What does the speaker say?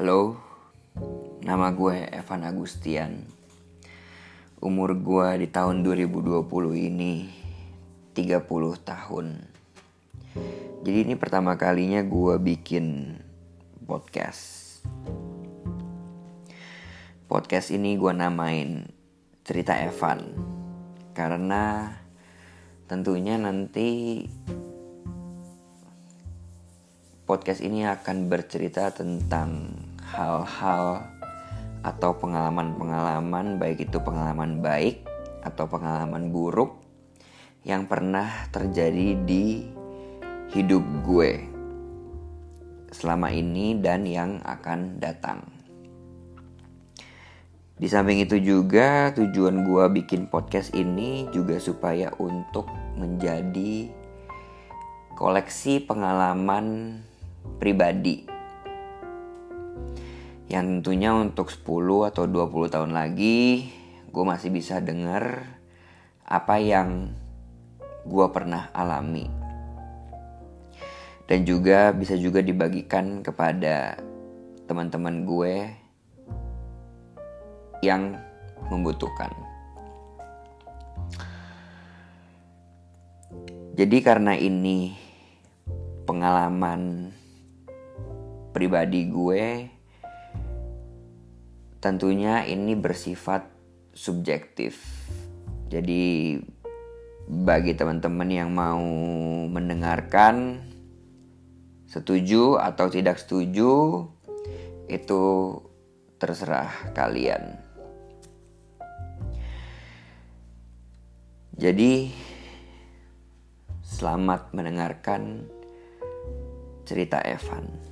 Halo, nama gue Evan Agustian. Umur gue di tahun 2020 ini 30 tahun. Jadi ini pertama kalinya gue bikin podcast. Podcast ini gue namain Cerita Evan. Karena tentunya nanti podcast ini akan bercerita tentang hal-hal atau pengalaman-pengalaman baik itu pengalaman baik atau pengalaman buruk yang pernah terjadi di hidup gue selama ini dan yang akan datang. Di samping itu juga tujuan gue bikin podcast ini juga supaya untuk menjadi koleksi pengalaman pribadi yang tentunya untuk 10 atau 20 tahun lagi gue masih bisa denger apa yang gue pernah alami dan juga bisa juga dibagikan kepada teman-teman gue yang membutuhkan. Jadi karena ini pengalaman pribadi gue tentunya ini bersifat subjektif. Jadi bagi teman-teman yang mau mendengarkan setuju atau tidak setuju itu terserah kalian. Jadi selamat mendengarkan cerita Evan.